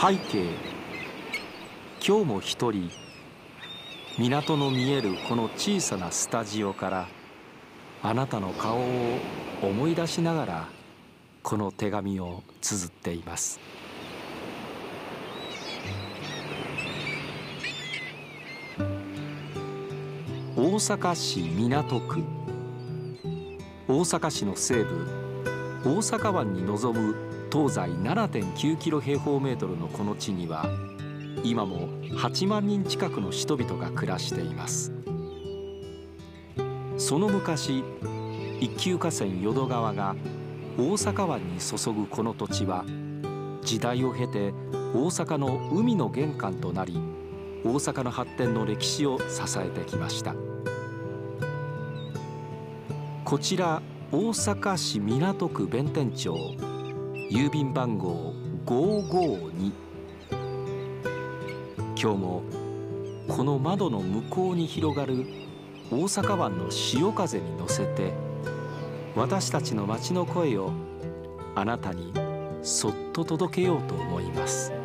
背景。今日も一人港の見えるこの小さなスタジオからあなたの顔を思い出しながらこの手紙を綴っています。大阪市港区。大阪市の西部。大阪湾に臨む東西7.9キロ平方メートルのこの地には今も8万人近くの人々が暮らしています。その昔一級河川淀川が大阪湾に注ぐこの土地は時代を経て大阪の海の玄関となり大阪の発展の歴史を支えてきました。こちら大阪市港区弁天町。郵便番号552今日もこの窓の向こうに広がる大阪湾の潮風に乗せて私たちの街の声をあなたにそっと届けようと思います。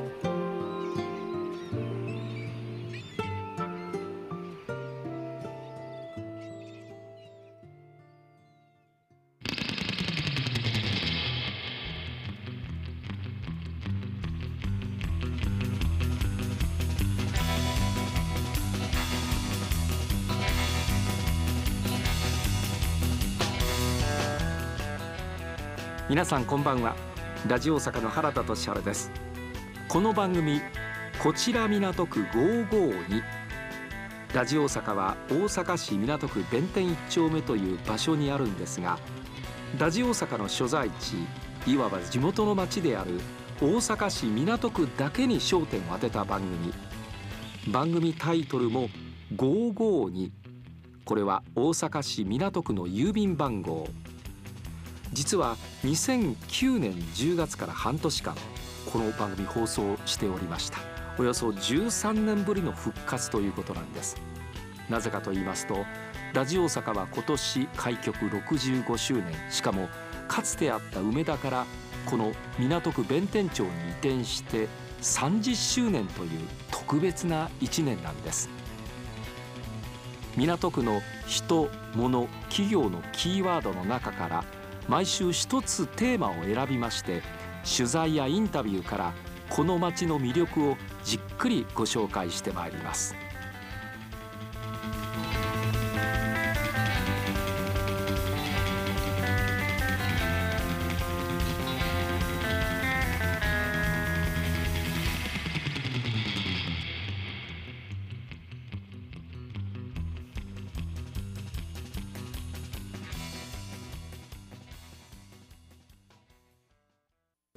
皆さんこんばんは。ラジオ大阪の原田俊治です。この番組こちら港区552ラジオ大阪は大阪市港区弁天一丁目という場所にあるんですがラジオ大阪の所在地いわば地元の町である大阪市港区だけに焦点を当てた番組。番組タイトルも552これは大阪市港区の郵便番号。実は2009年10月から半年間この番組放送しておりました。およそ13年ぶりの復活ということなんです。なぜかと言いますとラジオ大阪は今年開局65周年。しかもかつてあった梅田からこの港区弁天町に移転して30周年という特別な1年なんです。港区の人物企業のキーワードの中から毎週一つテーマを選びまして取材やインタビューからこの街の魅力をじっくりご紹介してまいります。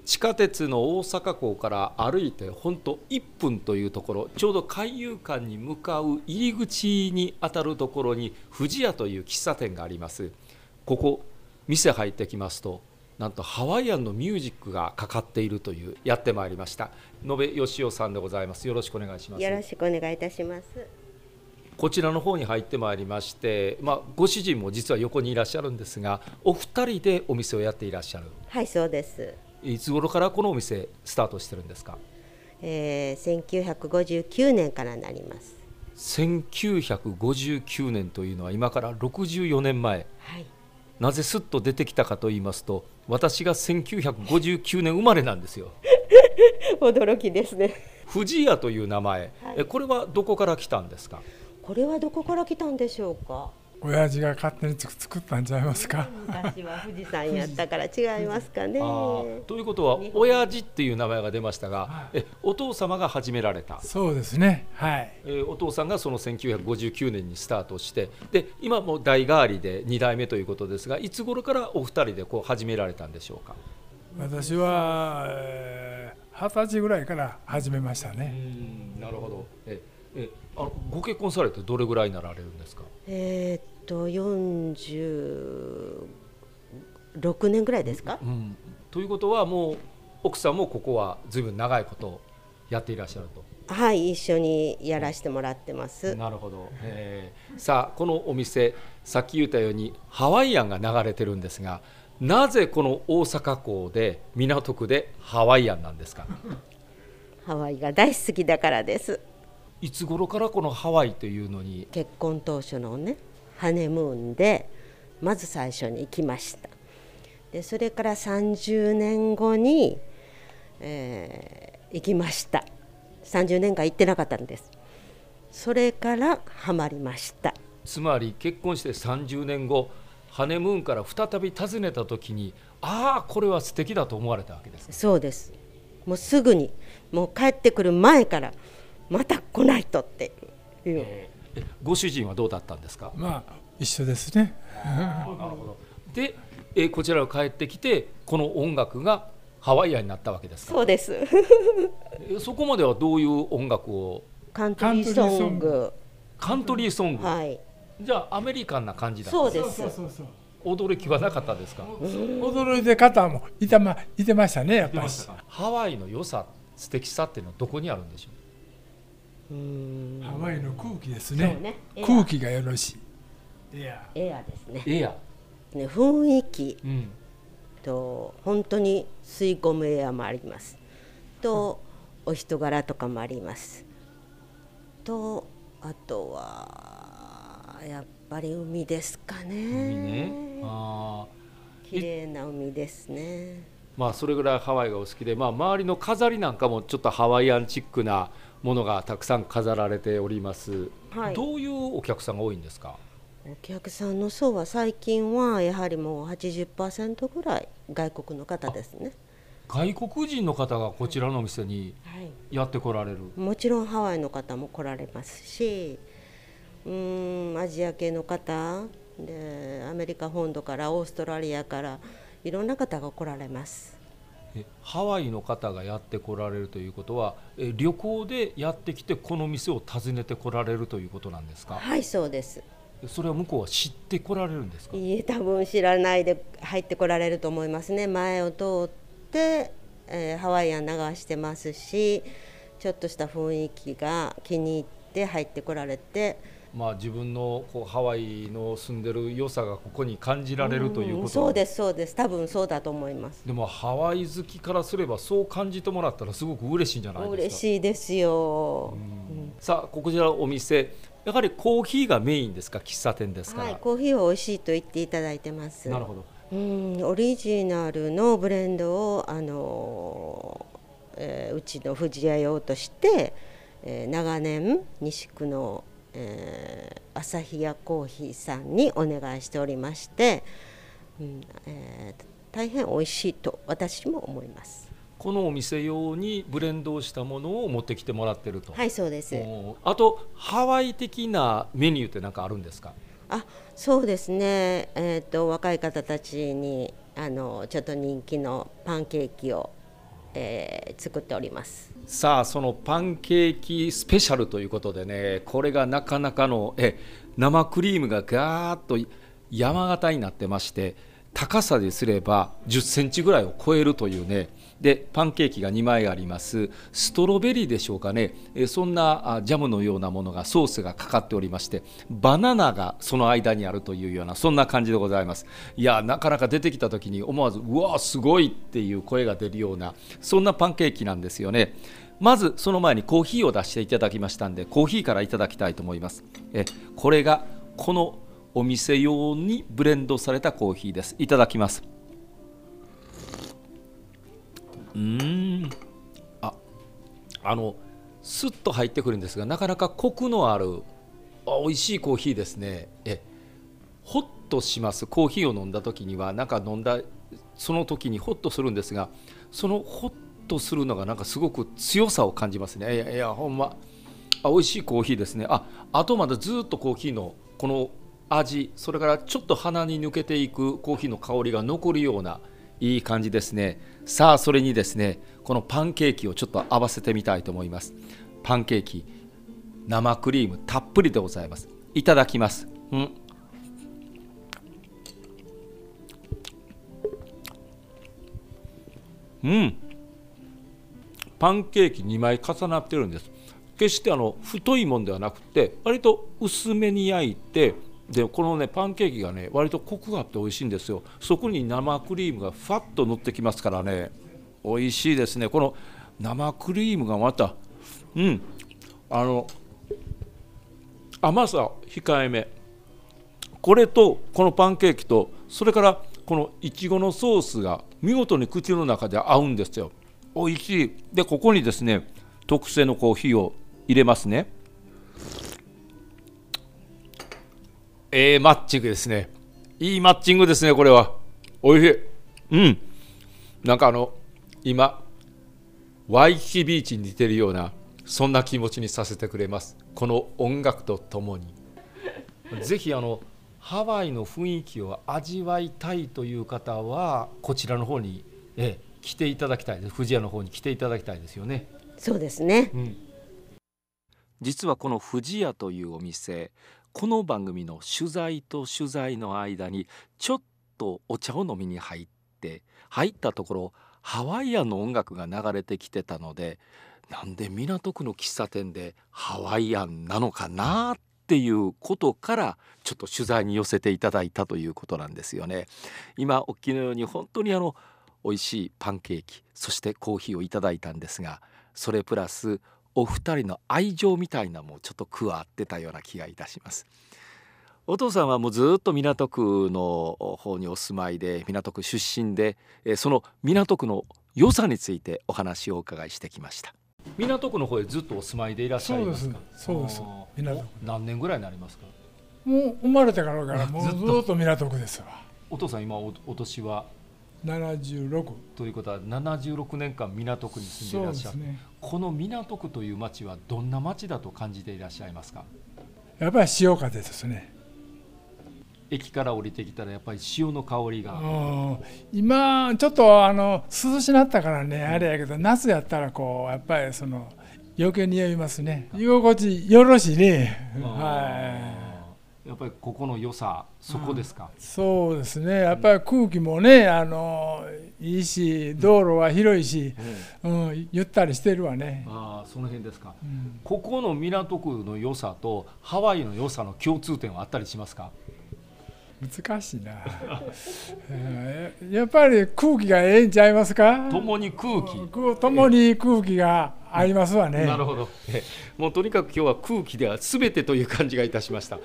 地下鉄の大阪港から歩いてほんと1分というところちょうど海遊館に向かう入り口にあたるところに富士屋という喫茶店があります。ここ店入ってきますとなんとハワイアンのミュージックがかかっているというやってまいりました。野部義雄さんでございます。よろしくお願いします。よろしくお願いいたします。こちらの方に入ってまいりまして、まあ、ご主人も実は横にいらっしゃるんですがお二人でお店をやっていらっしゃる。はいそうですいつ頃からこのお店スタートしてるんですか、えー、1959年からなります。1959年というのは今から64年前、はい、なぜすっと出てきたかと言いますと私が1959年生まれなんですよ。驚きですね。藤屋という名前、はい、これはどこから来たんですか？これはどこから来たんでしょうか？親父が勝手に作ったんちゃいますか？昔は富士山やったから違いますかね。ということは親父っていう名前が出ましたが、えお父様が始められた。そうですね。はい、えお父さんがその1959年にスタートしてで今も代替わりで2代目ということですがいつ頃からお二人でこう始められたんでしょうか？私は二十歳ぐらいから始めましたね。なるほど。ええあのご結婚されてどれぐらいなられるんですか？えー、っと46年ぐらいですか、うん、ということはもう奥さんもここはずいぶん長いことやっていらっしゃると。はい一緒にやらせてもらってます、なるほど、えー、さあこのお店さっき言ったようにハワイアンが流れてるんですがなぜこの大阪港で港区でハワイアンなんですか？ハワイが大好きだからですいつ頃からこのハワイというのに？結婚当初のねハネムーンでまず最初に行きました。でそれから30年後に、えー行きました。30年間行ってなかったんです。それからハマりました。つまり結婚して30年後ハネムーンから再び訪ねた時にああこれは素敵だと思われたわけですそうです。もうすぐにもう帰ってくる前からまた来ないとっていう、えご主人はどうだったんですか？まあ一緒ですね。で、えーこちらを帰ってきてこの音楽がハワイアンになったわけですか？そうです。えーそこまではどういう音楽を？カントリーソング。カントリーソング、はい。じゃあアメリカンな感じだったそうですそうそうそう。驚きはなかったですか？驚いて方もいてまいてましたねやっぱり。ハワイの良さ素敵さっていうのはどこにあるんでしょう？ハワイの空気ですね。ね。エア。空気がよろしい。いやエアですね。うエア、ね雰囲気。うん、と本当に吸い込むエアもあります。とお人柄とかもあります。とあとはやっぱり海ですかね。海ね。あー。綺麗な海ですね。まあそれぐらいハワイがお好きで、まあ、周りの飾りなんかもちょっとハワイアンチックなものがたくさん飾られております、はい。どういうお客さんが多いんですか？お客さんの層は最近はやはりもう80%ぐらい外国の方ですね、外国人の方がこちらのお店にはい、やってこられる。もちろんハワイの方も来られますしうーんアジア系の方でアメリカ本土からオーストラリアからいろんな方が来られます。えハワイの方がやってこられるということはえ旅行でやってきてこの店を訪ねてこられるということなんですか？はいそうです。それは向こうは知ってこられるんですか？いいえ多分知らないで入ってこられると思いますね。前を通って、えーハワイアン流してますしちょっとした雰囲気が気に入って入ってこられて。まあ自分のこうハワイの住んでる良さがここに感じられるということ。そうですそうです。多分そうだと思います。でもハワイ好きからすればそう感じてもらったらすごく嬉しいんじゃないですか？嬉しいですよ、さあこちらのお店。やはりコーヒーがメインですか？喫茶店ですから、はい、コーヒーは美味しいと言っていただいてます。なるほど。うんオリジナルのブレンドをあの、えーうちの藤屋用として、えー長年西区の、えー朝日屋コーヒーさんにお願いしておりまして、うんえー大変美味しいと私も思います。このお店用にブレンドをしたものを持ってきてもらってると、はいそうです。あとハワイ的なメニューって何かあるんですか？あそうですね、えー、と若い方たちにあのちょっと人気のパンケーキを、えー作っておりますさあそのパンケーキスペシャルということでねこれがなかなかのえ生クリームがガーッと山形になってまして高さですれば10センチぐらいを超えるというねでパンケーキが2枚あります。ストロベリーでしょうかね。そんなジャムのようなものがソースがかかっておりましてバナナがその間にあるというようなそんな感じでございます。いやなかなか出てきた時に思わずうわーすごいっていう声が出るようなそんなパンケーキなんですよね。まずその前にコーヒーを出していただきましたんでコーヒーからいただきたいと思います。えこれがこのお店用にブレンドされたコーヒーです。いただきます。うーん。ああのスッと入ってくるんですがなかなかコクのあるあ美味しいコーヒーですね。えホッとします。コーヒーを飲んだ時にはなんか飲んだその時にホッとするんですがそのホッとするのがなんかすごく強さを感じますね。いやいやほんま。あ美味しいコーヒーですね。ああとまだずっとコーヒーのこの味それからちょっと鼻に抜けていくコーヒーの香りが残るようないい感じですね。さあそれにですねこのパンケーキをちょっと合わせてみたいと思います。パンケーキ生クリームたっぷりでございます。いただきます。うん。うん。パンケーキ2枚重なってるんです。決してあの太いもんではなくて割と薄めに焼いてでこのねパンケーキがね割とコクがあって美味しいんですよ。そこに生クリームがファッと乗ってきますからね。美味しいですね。この生クリームがまたうん。あの甘さ控えめ。これとこのパンケーキとそれからこのいちごのソースが見事に口の中で合うんですよ。美味しい。でここにですね特製のコーヒーを入れますね。ええー、マッチングですね。いいマッチングですねこれは。美味しい。うん。なんかあの今ワイキキビーチに似てるようなそんな気持ちにさせてくれます。この音楽とともに。ぜひあのハワイの雰囲気を味わいたいという方はこちらの方に、え来ていただきたいです。富士屋の方に来ていただきたいですよね。そうですね、うん、実はこの富士屋というお店この番組の取材と取材の間にちょっとお茶を飲みに入って入ったところハワイアンの音楽が流れてきてたのでなんで港区の喫茶店でハワイアンなのかなっていうことからちょっと取材に寄せていただいたということなんですよね。今おっきのように本当にあの美味しいパンケーキそしてコーヒーをいただいたんですがそれプラスお二人の愛情みたいなもちょっと加わってたような気がいたします。お父さんはもうずっと港区の方にお住まいで港区出身でその港区の良さについてお話をお伺いしてきました。港区の方へずっとお住まいでいらっしゃいますか？そうです。港区。何年ぐらいになりますか？もう生まれてからからもうずっと。港区ですわ。お父さん今おお年は？76ということは76年間港区に住んでいらっしゃる、ね、この港区という町はどんな町だと感じていらっしゃいますか？やっぱり潮風ですね。駅から降りてきたらやっぱり潮の香りが。今ちょっとあの涼しなったからね、あれやけど夏やったらこうやっぱりその余計に酔いますね。居心地よろしいね。はいやっぱりここの良さそこですか、うん、そうですね。やっぱり空気もねあのいいし道路は広いし、うん、うん、ゆったりしてるわね。ああその辺ですか、うん、ここの港区の良さとハワイの良さの共通点はあったりしますか？難しいな。やっぱり空気がええんちゃいますか？共に空気。共に空気がありますわね。なるほど。もうとにかく今日は空気では全てという感じがいたしました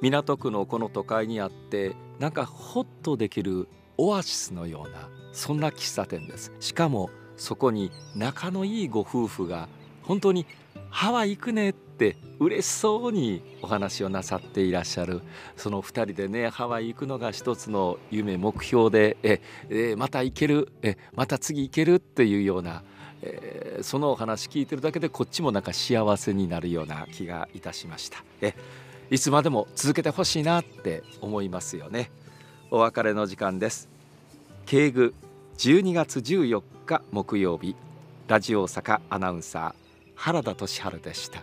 港区のこの都会にあってなんかホッとできるオアシスのようなそんな喫茶店ですしかもそこに仲のいいご夫婦が本当にハワイ行くねって嬉しそうにお話をなさっていらっしゃるその2人でねハワイ行くのが一つの夢目標でええまた行けるえまた次行けるっていうような、えー、そのお話聞いてるだけでこっちもなんか幸せになるような気がいたしました。えいつまでも続けてほしいなって思いますよね。お別れの時間です。敬具12月14日木曜日。ラジオ大阪アナウンサー原田俊晴でした。